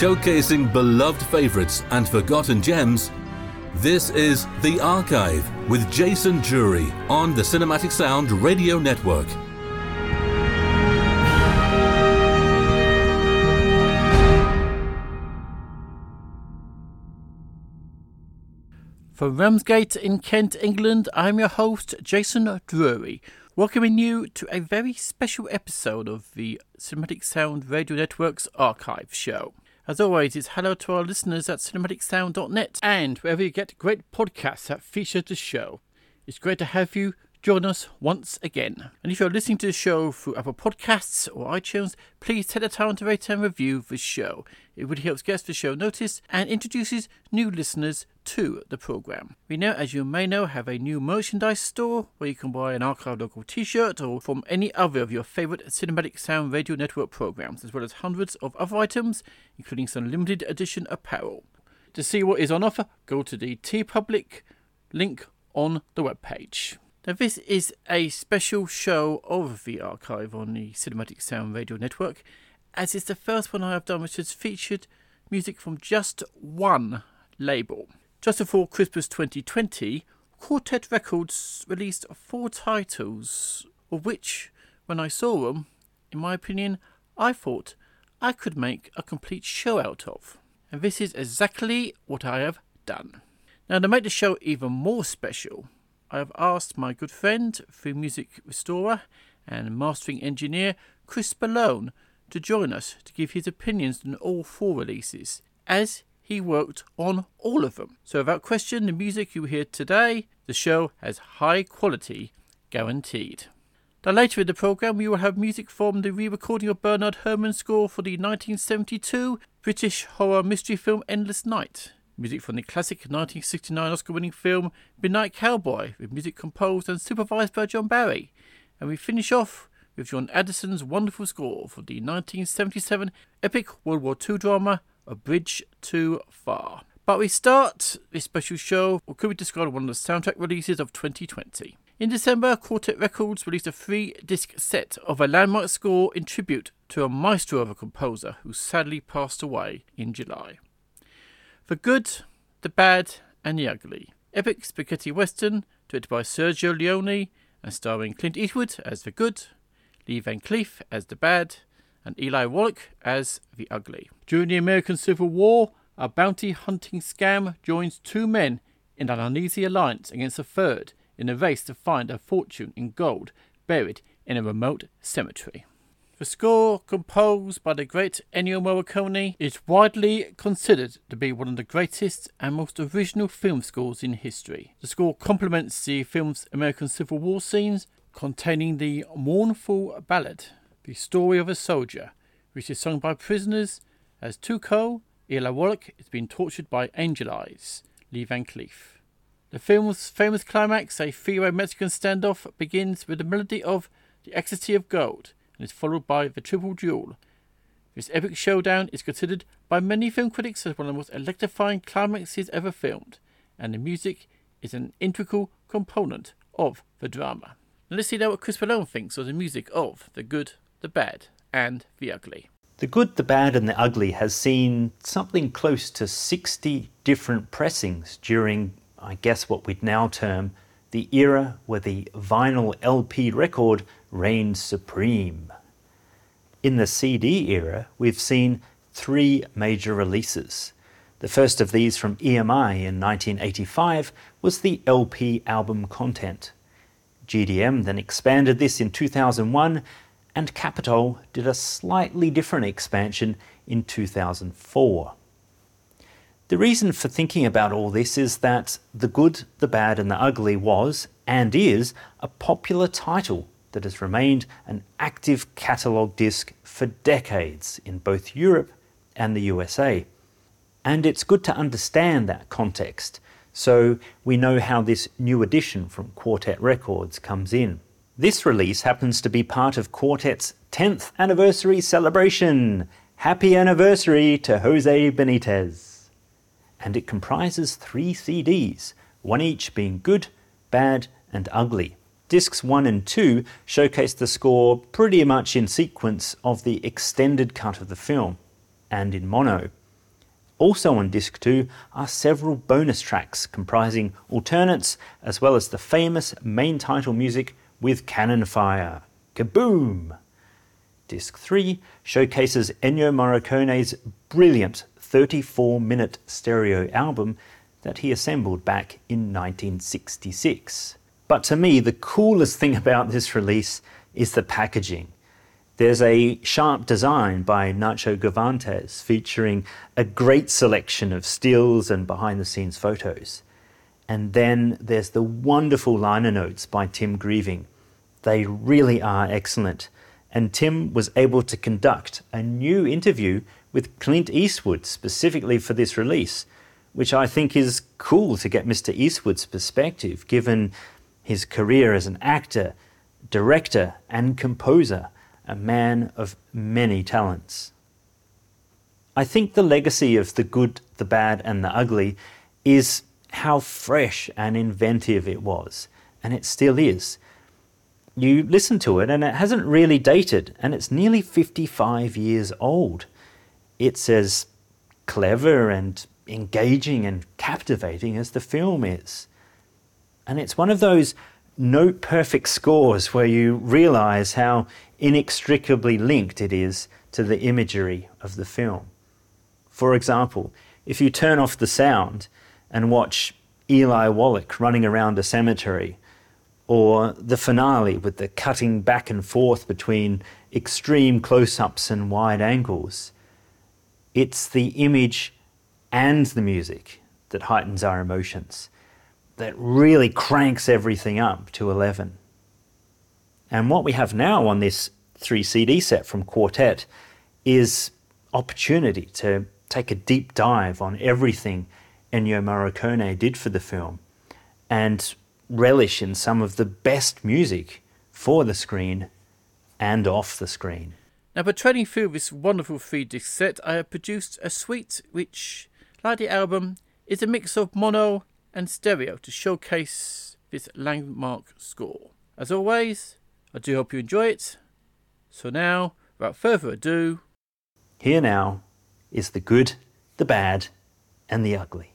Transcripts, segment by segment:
showcasing beloved favourites and forgotten gems. This is The Archive with Jason Drury on the Cinematic Sound Radio Network. From Ramsgate in Kent, England, I'm your host, Jason Drury, welcoming you to a very special episode of the Cinematic Sound Radio Network's archive show. As always, it's hello to our listeners at cinematicsound.net and wherever you get great podcasts that feature the show. It's great to have you join us once again. And if you're listening to the show through Apple Podcasts or iTunes, please take the time to rate and review the show. It really helps get the show noticed and introduces new listeners to the program. We now, as you may know, have a new merchandise store where you can buy an archive local t-shirt or from any other of your favorite Cinematic Sound Radio Network programs, as well as hundreds of other items, including some limited edition apparel. To see what is on offer, go to the TeePublic link on the webpage. Now, this is a special show of the archive on the Cinematic Sound Radio Network, as it's the first one I have done which has featured music from just one label. Just before Christmas 2020, Quartet Records released four titles, of which, when I saw them, in my opinion, I thought I could make a complete show out of. And this is exactly what I have done. Now, to make the show even more special, I have asked my good friend, free music restorer and mastering engineer Chris Malone to join us to give his opinions on all four releases, as he worked on all of them. So, without question, the music you hear today, the show has high quality guaranteed. Now, later in the programme, we will have music from the re recording of Bernard Herrmann's score for the 1972 British horror mystery film Endless Night. Music from the classic 1969 Oscar winning film Midnight Cowboy, with music composed and supervised by John Barry. And we finish off with John Addison's wonderful score for the 1977 epic World War II drama A Bridge Too Far. But we start this special show, or could we describe one of the soundtrack releases of 2020? In December, Quartet Records released a three disc set of a landmark score in tribute to a maestro of a composer who sadly passed away in July. The Good, the Bad, and the Ugly. Epic spaghetti western directed by Sergio Leone and starring Clint Eastwood as the good, Lee Van Cleef as the bad, and Eli Wallach as the ugly. During the American Civil War, a bounty hunting scam joins two men in an uneasy alliance against a third in a race to find a fortune in gold buried in a remote cemetery. The score, composed by the great Ennio Morricone, is widely considered to be one of the greatest and most original film scores in history. The score complements the film's American Civil War scenes, containing the mournful ballad, The Story of a Soldier, which is sung by prisoners as Tuco, Eli Wallach is being tortured by Angel Eyes, Lee Van Cleef. The film's famous climax, a three-way Mexican standoff, begins with the melody of The Ecstasy of Gold, and is followed by The Triple Duel. This epic showdown is considered by many film critics as one of the most electrifying climaxes ever filmed, and the music is an integral component of the drama. Let's see now what Chris Malone thinks of the music of The Good, the Bad, and the Ugly. The Good, the Bad, and the Ugly has seen something close to 60 different pressings during, I guess, what we'd now term the era where the vinyl LP record reigned supreme. In the CD era, we've seen three major releases. The first of these from EMI in 1985 was the LP album content. GDM then expanded this in 2001, and Capitol did a slightly different expansion in 2004. The reason for thinking about all this is that The Good, the Bad, and the Ugly was, and is, a popular title that has remained an active catalogue disc for decades in both Europe and the USA. And it's good to understand that context so we know how this new edition from Quartet Records comes in. This release happens to be part of Quartet's 10th anniversary celebration. Happy anniversary to Jose Benitez. And it comprises three CDs, one each being good, bad, and ugly. Discs 1 and 2 showcase the score pretty much in sequence of the extended cut of the film, and in mono. Also on disc 2 are several bonus tracks comprising alternates as well as the famous main title music with cannon fire. Kaboom! Disc 3 showcases Ennio Morricone's brilliant 34 minute stereo album that he assembled back in 1966. But to me, the coolest thing about this release is the packaging. There's a sharp design by Nacho Govantes featuring a great selection of stills and behind the scenes photos. And then there's the wonderful liner notes by Tim Greiving. They really are excellent and Tim was able to conduct a new interview with Clint Eastwood specifically for this release, which I think is cool to get Mr. Eastwood's perspective given his career as an actor, director, and composer, a man of many talents. I think the legacy of The Good, the Bad, and the Ugly is how fresh and inventive it was, and it still is you listen to it and it hasn't really dated and it's nearly 55 years old. It's as clever and engaging and captivating as the film is. And it's one of those note perfect scores where you realize how inextricably linked it is to the imagery of the film. For example, if you turn off the sound and watch Eli Wallach running around a cemetery or the finale with the cutting back and forth between extreme close ups and wide angles. It's the image and the music that heightens our emotions, that really cranks everything up to 11. And what we have now on this 3 CD set from Quartet is opportunity to take a deep dive on everything Ennio Morricone did for the film and relish in some of the best music for the screen and off the screen. Now, by training through this wonderful three disc set, I have produced a suite which, like the album, is a mix of mono and stereo to showcase this landmark score. As always, I do hope you enjoy it. So now, without further ado, here now is the good, the bad, and the ugly.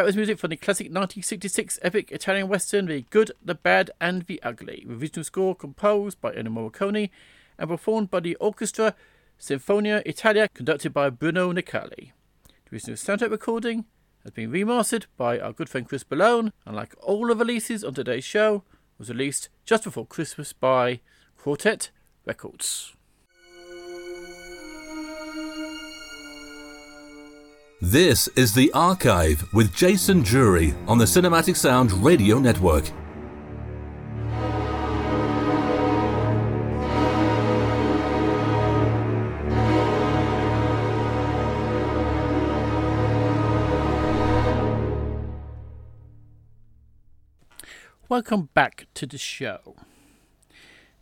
Background music from the classic 1966 epic Italian western The Good, the Bad, and the Ugly. Original score composed by Ennio Morricone and performed by the Orchestra Sinfonia Italia, conducted by Bruno Nicolai. The original soundtrack recording has been remastered by our good friend Chris Malone, and like all the releases on today's show, was released just before Christmas by Quartet Records. This is The Archive with Jason Drury on the Cinematic Sound Radio Network. Welcome back to the show.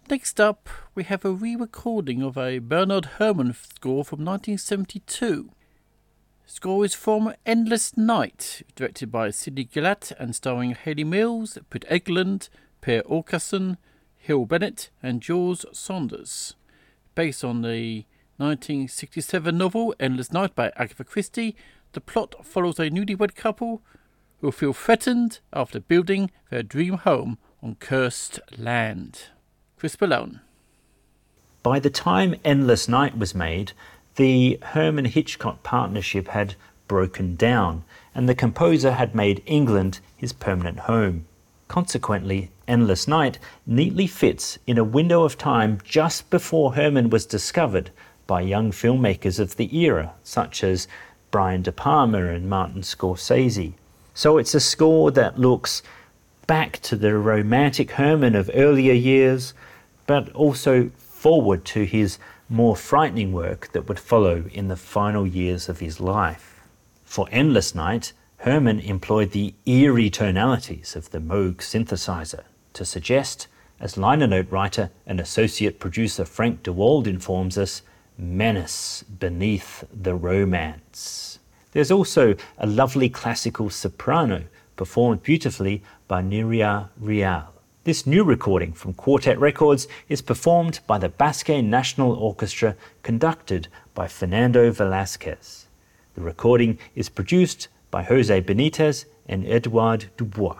Next up, we have a re recording of a Bernard Herrmann score from 1972. Score is from Endless Night, directed by Sidney Gilliat and starring Hayley Mills, Britt Ekland, Per Oscarsson, Hywel Bennett, and George Sanders. Based on the 1967 novel Endless Night by Agatha Christie, the plot follows a newlywed couple who feel threatened after building their dream home on cursed land. Chris Malone. By the time Endless Night was made, the Herrmann Hitchcock partnership had broken down, and the composer had made England his permanent home. Consequently, Endless Night neatly fits in a window of time just before Herrmann was discovered by young filmmakers of the era, such as Brian De Palma and Martin Scorsese. So it's a score that looks back to the romantic Herrmann of earlier years, but also forward to his more frightening work that would follow in the final years of his life. For Endless Night, Herrmann employed the eerie tonalities of the Moog synthesizer to suggest, as liner note writer and associate producer Frank DeWald informs us, menace beneath the romance. There's also a lovely classical soprano performed beautifully by Nuria Real. This new recording from Quartet Records is performed by the Basque National Orchestra, conducted by Fernando Velasquez. The recording is produced by Jose Benitez and Edouard Dubois.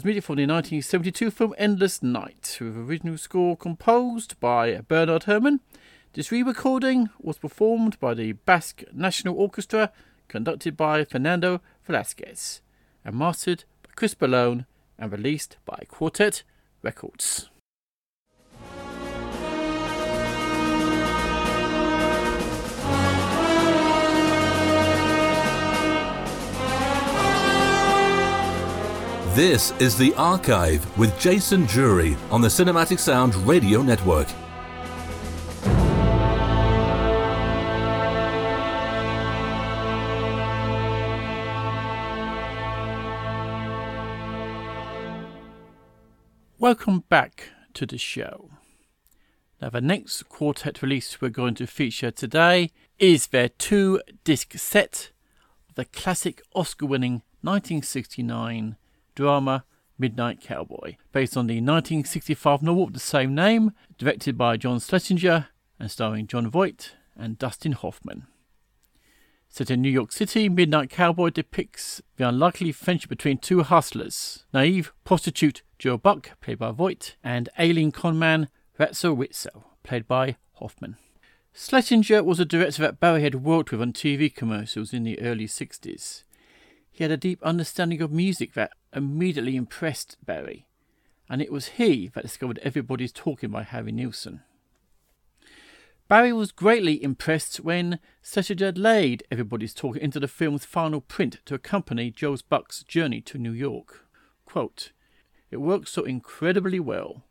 Was music from the 1972 film Endless Night, with original score composed by Bernard Herrmann. This re recording was performed by the Basque National Orchestra, conducted by Fernando Velasquez, and mastered by Chris Malone and released by Quartet Records. This is The Archive with Jason Drury on the Cinematic Sound Radio Network. Welcome back to the show. Now, the next quartet release we're going to feature today is their two disc set of the classic Oscar winning 1969 drama Midnight Cowboy, based on the 1965 novel of the same name, directed by John Schlesinger and starring Jon Voight and Dustin Hoffman. Set in New York City, Midnight Cowboy depicts the unlikely friendship between two hustlers, naive prostitute Joe Buck, played by Voight, and ailing conman Ratso Rizzo, played by Hoffman. Schlesinger was a director that Barry had worked with on TV commercials in the early 60s. He had a deep understanding of music that immediately impressed Barry, and it was he that discovered Everybody's Talking by Harry Nilsson. Barry was greatly impressed when Schlesinger laid Everybody's Talking into the film's final print to accompany Joe Buck's journey to New York. Quote, it worked so incredibly well.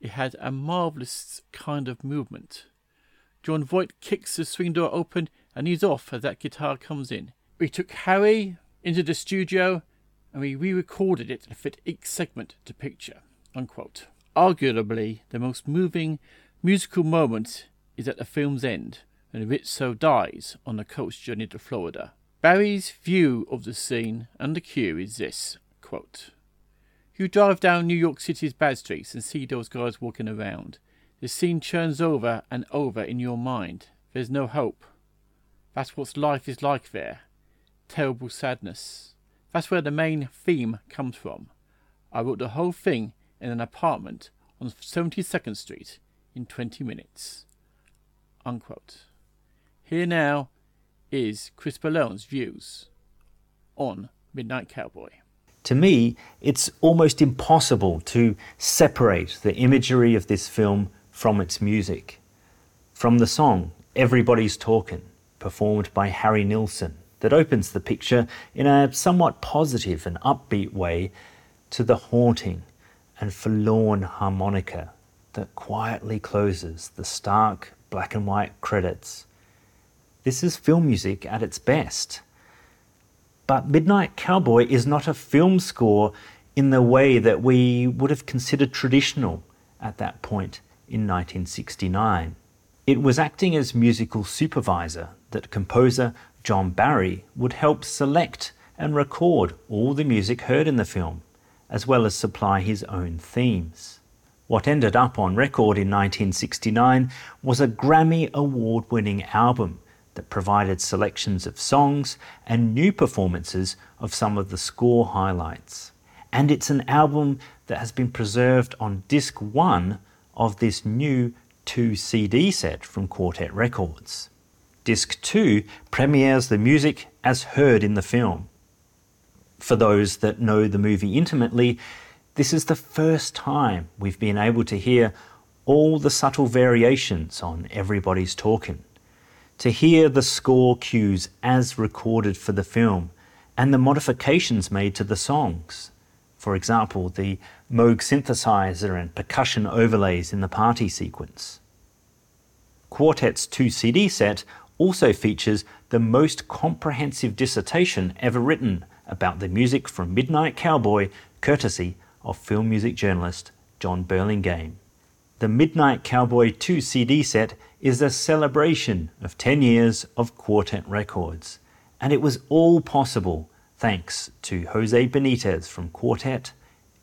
It had a marvellous kind of movement. Jon Voight kicks the swing door open and he's off as that guitar comes in. We took Harry into the studio and we re-recorded it to fit each segment to picture. Unquote. Arguably, the most moving musical moment is at the film's end, when Rizzo dies on the coach journey to Florida. Barry's view of the scene and the cue is this quote, You drive down New York City's bad streets and see those guys walking around. The scene churns over and over in your mind. There's no hope. That's what life is like there. Terrible sadness. That's where the main theme comes from. I wrote the whole thing in an apartment on 72nd Street in 20 minutes. Unquote. Here now is Chris Malone's views on Midnight Cowboy. To me, it's almost impossible to separate the imagery of this film from its music. From the song Everybody's Talkin', performed by Harry Nilsson, that opens the picture in a somewhat positive and upbeat way to the haunting and forlorn harmonica that quietly closes the stark black and white credits. This is film music at its best. But Midnight Cowboy is not a film score in the way that we would have considered traditional at that point in 1969. It was acting as musical supervisor that composer John Barry would help select and record all the music heard in the film, as well as supply his own themes. What ended up on record in 1969 was a Grammy Award winning album that provided selections of songs and new performances of some of the score highlights. And it's an album that has been preserved on disc one of this new 2 CD set from Quartet Records. Disc 2 premieres the music as heard in the film. For those that know the movie intimately, this is the first time we've been able to hear all the subtle variations on Everybody's Talking, to hear the score cues as recorded for the film, and the modifications made to the songs. For example, the Moog synthesizer and percussion overlays in the party sequence. Quartet's 2 CD set also features the most comprehensive dissertation ever written about the music from Midnight Cowboy, courtesy of film music journalist Jon Burlingame. The Midnight Cowboy 2 CD set is a celebration of 10 years of Quartet Records, and it was all possible thanks to Jose Benitez from Quartet,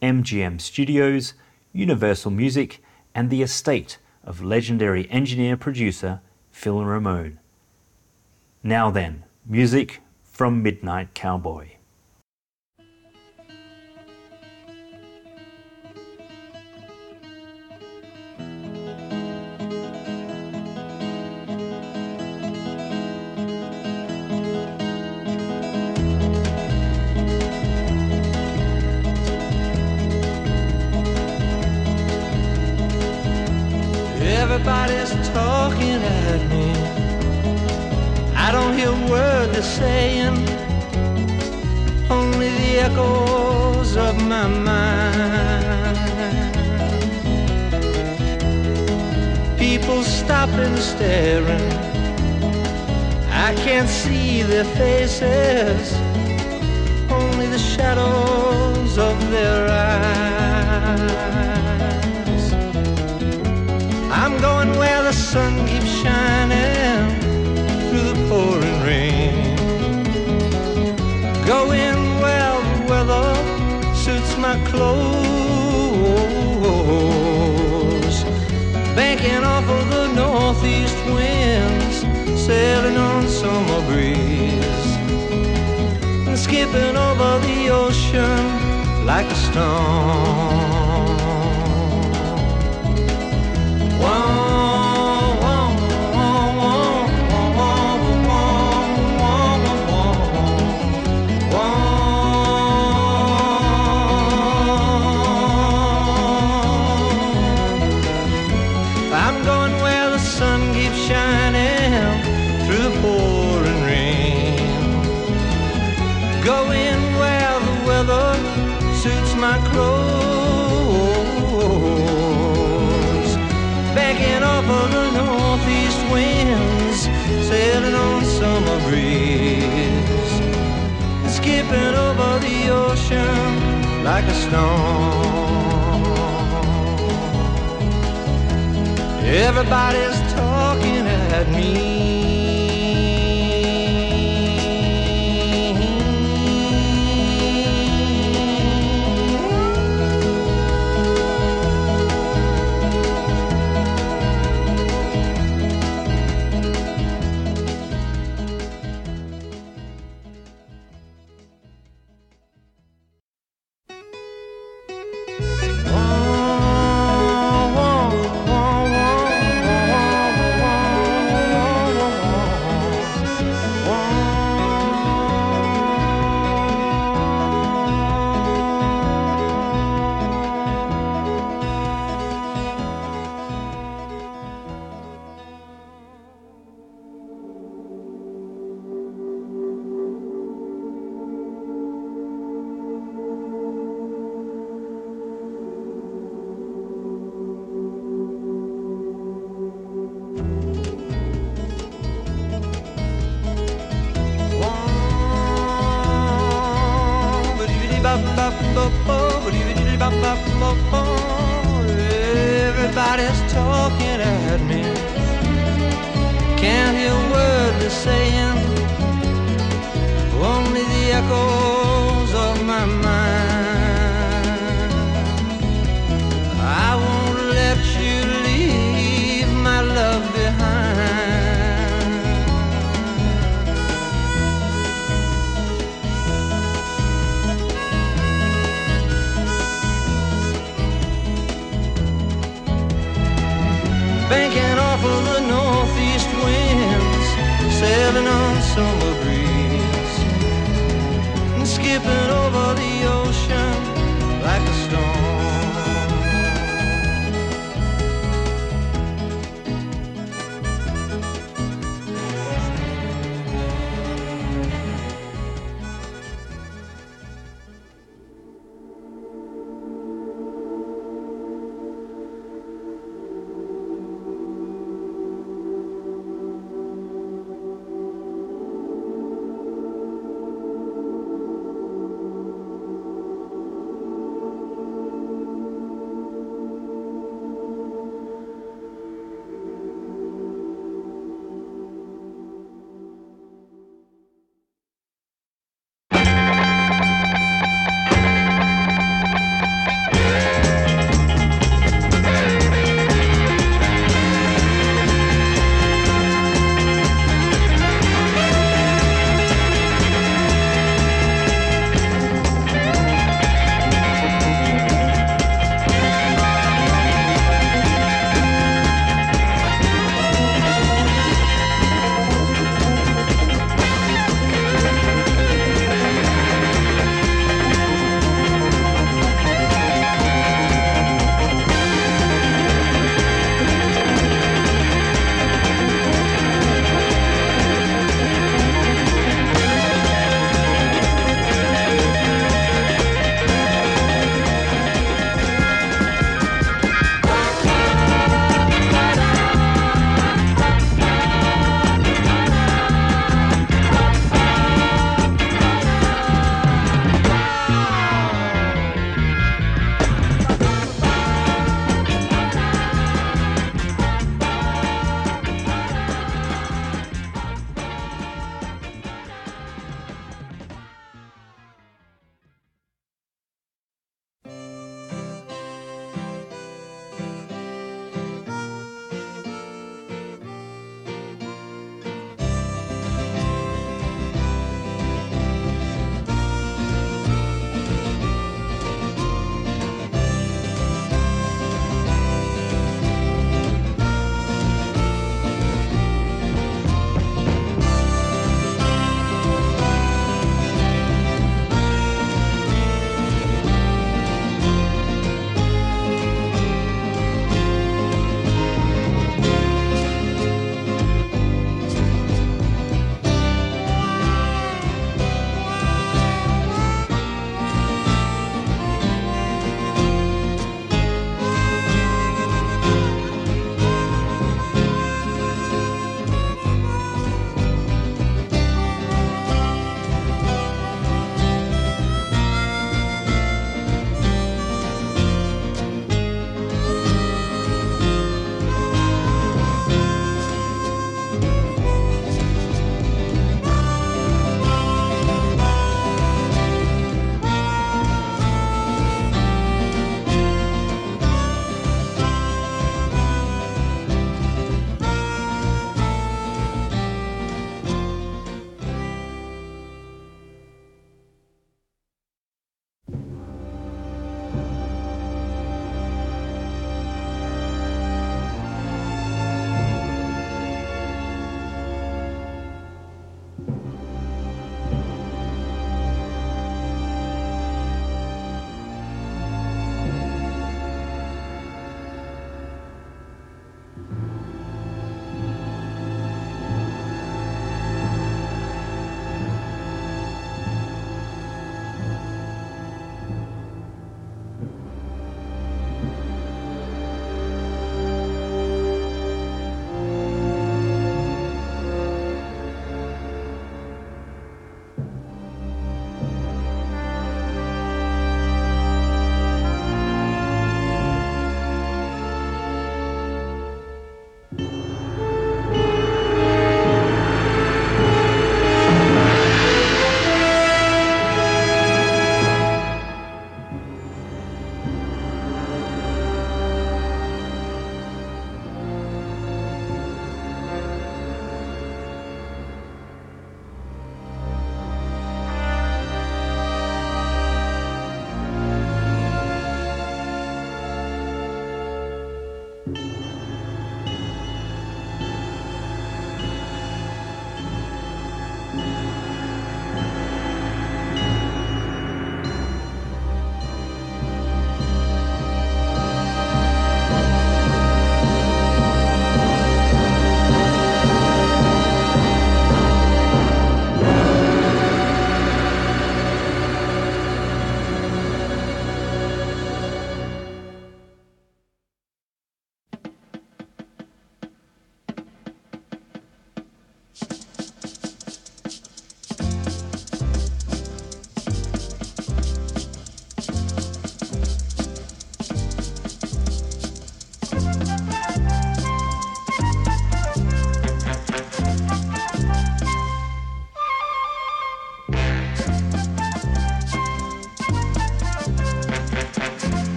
MGM Studios, Universal Music, and the estate of legendary engineer producer Phil Ramone. Now then, music from Midnight Cowboy. Everybody's talking at me. I don't hear a word they're saying, only the echoes of my mind. People stopping, staring. I can't see their faces, only the shadows of their eyes. I'm going where the sun keeps shining pouring rain. Going where the weather suits my clothes. Banking off of the northeast winds, sailing on summer breeze. And skipping over the ocean like a stone. Like a stone. Everybody's talking at me. Everybody's talking at me. Can't hear a word they're saying. Only the echoes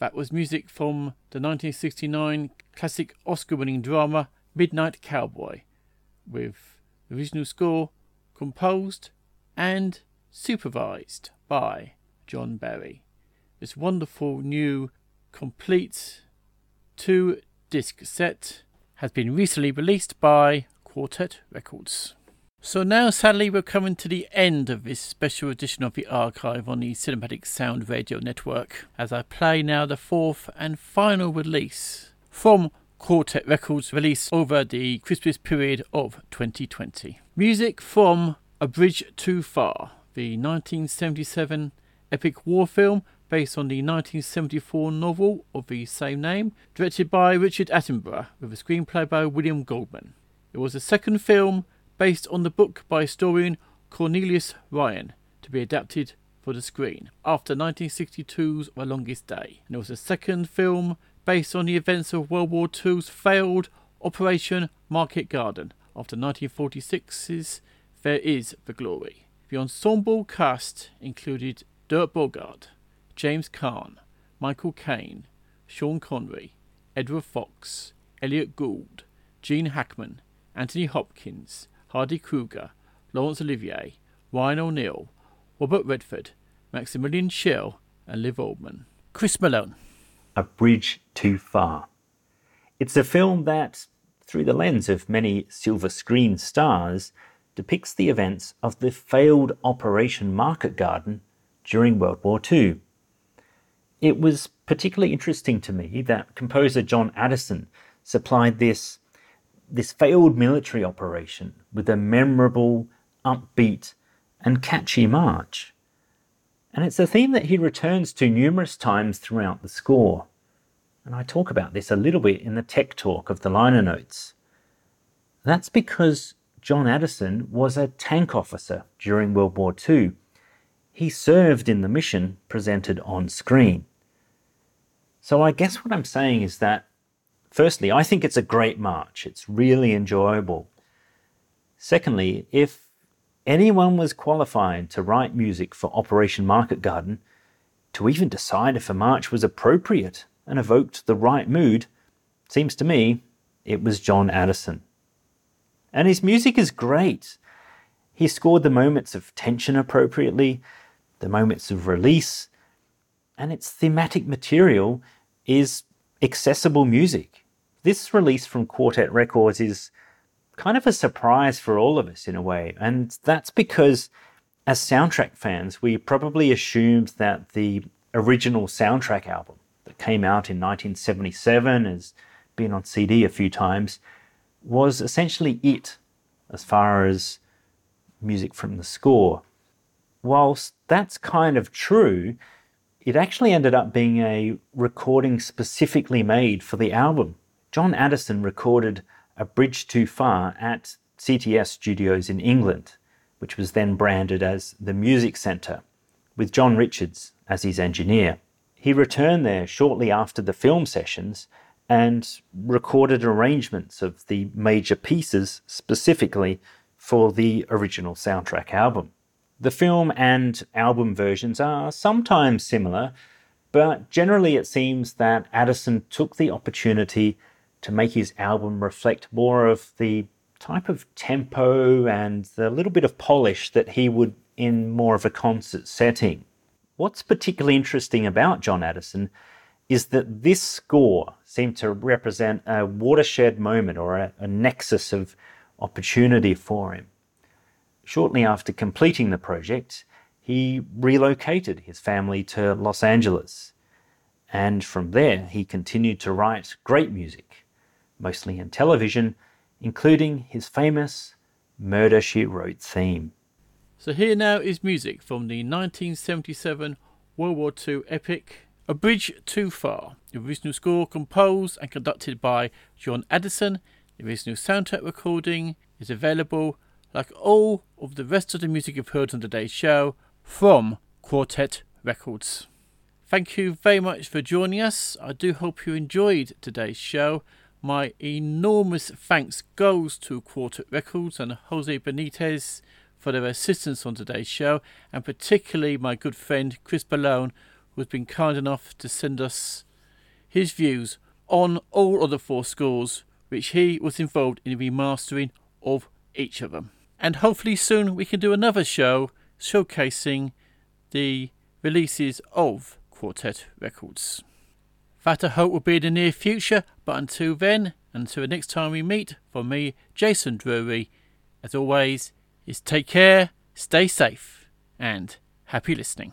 That was music from the 1969 classic Oscar winning drama Midnight Cowboy, with the original score composed and supervised by John Barry. This wonderful new complete two disc set has been recently released by Quartet Records. So now, sadly, we're coming to the end of this special edition of the archive on the Cinematic Sound Radio Network as I play now the fourth and final release from Quartet Records released over the Christmas period of 2020. Music from A Bridge Too Far, the 1977 epic war film based on the 1974 novel of the same name, directed by Richard Attenborough with a screenplay by William Goldman. It was the second film based on the book by historian Cornelius Ryan to be adapted for the screen after 1962's The Longest Day. And it was the second film based on the events of World War II's failed Operation Market Garden after 1946's Theirs Is the Glory. The ensemble cast included Dirk Bogarde, James Caan, Michael Caine, Sean Connery, Edward Fox, Elliott Gould, Gene Hackman, Anthony Hopkins, Hardy Kruger, Laurence Olivier, Ryan O'Neal, Robert Redford, Maximilian Schell, and Liv Ullmann. Chris Malone. A Bridge Too Far. It's a film that, through the lens of many silver screen stars, depicts the events of the failed Operation Market Garden during World War II. It was particularly interesting to me that composer John Addison supplied this this failed military operation with a memorable, upbeat, and catchy march. And it's a theme that he returns to numerous times throughout the score. And I talk about this a little bit in the tech talk of the liner notes. That's because John Addison was a tank officer during World War II. He served in the mission presented on screen. So I guess what I'm saying is that Firstly, I think it's a great march. It's really enjoyable. Secondly, if anyone was qualified to write music for Operation Market Garden, to even decide if a march was appropriate and evoked the right mood, seems to me it was John Addison. And his music is great. He scored the moments of tension appropriately, the moments of release, and its thematic material is accessible music. This release from Quartet Records is kind of a surprise for all of us in a way, and that's because as soundtrack fans, we probably assumed that the original soundtrack album that came out in 1977 has been on CD a few times was essentially it as far as music from the score. Whilst that's kind of true, it actually ended up being a recording specifically made for the album. John Addison recorded A Bridge Too Far at CTS Studios in England, which was then branded as the Music Centre, with John Richards as his engineer. He returned there shortly after the film sessions and recorded arrangements of the major pieces specifically for the original soundtrack album. The film and album versions are sometimes similar, but generally it seems that Addison took the opportunity to make his album reflect more of the type of tempo and the little bit of polish that he would in more of a concert setting. What's particularly interesting about John Addison is that this score seemed to represent a watershed moment or a, a nexus of opportunity for him. Shortly after completing the project, he relocated his family to Los Angeles. And from there, he continued to write great music, mostly in television, including his famous Murder She Wrote theme. So here now is music from the 1977 World War II epic A Bridge Too Far. The original score composed and conducted by John Addison. The original soundtrack recording is available like all of the rest of the music you've heard on today's show, from Quartet Records. Thank you very much for joining us. I do hope you enjoyed today's show. My enormous thanks goes to Quartet Records and Jose Benitez for their assistance on today's show, and particularly my good friend Chris Malone, who has been kind enough to send us his views on all of the four scores, which he was involved in remastering of each of them. And hopefully soon we can do another show showcasing the releases of Quartet Records. That I hope will be in the near future, but until then, until the next time we meet, for me, Jason Drury, as always, is take care, stay safe, and happy listening.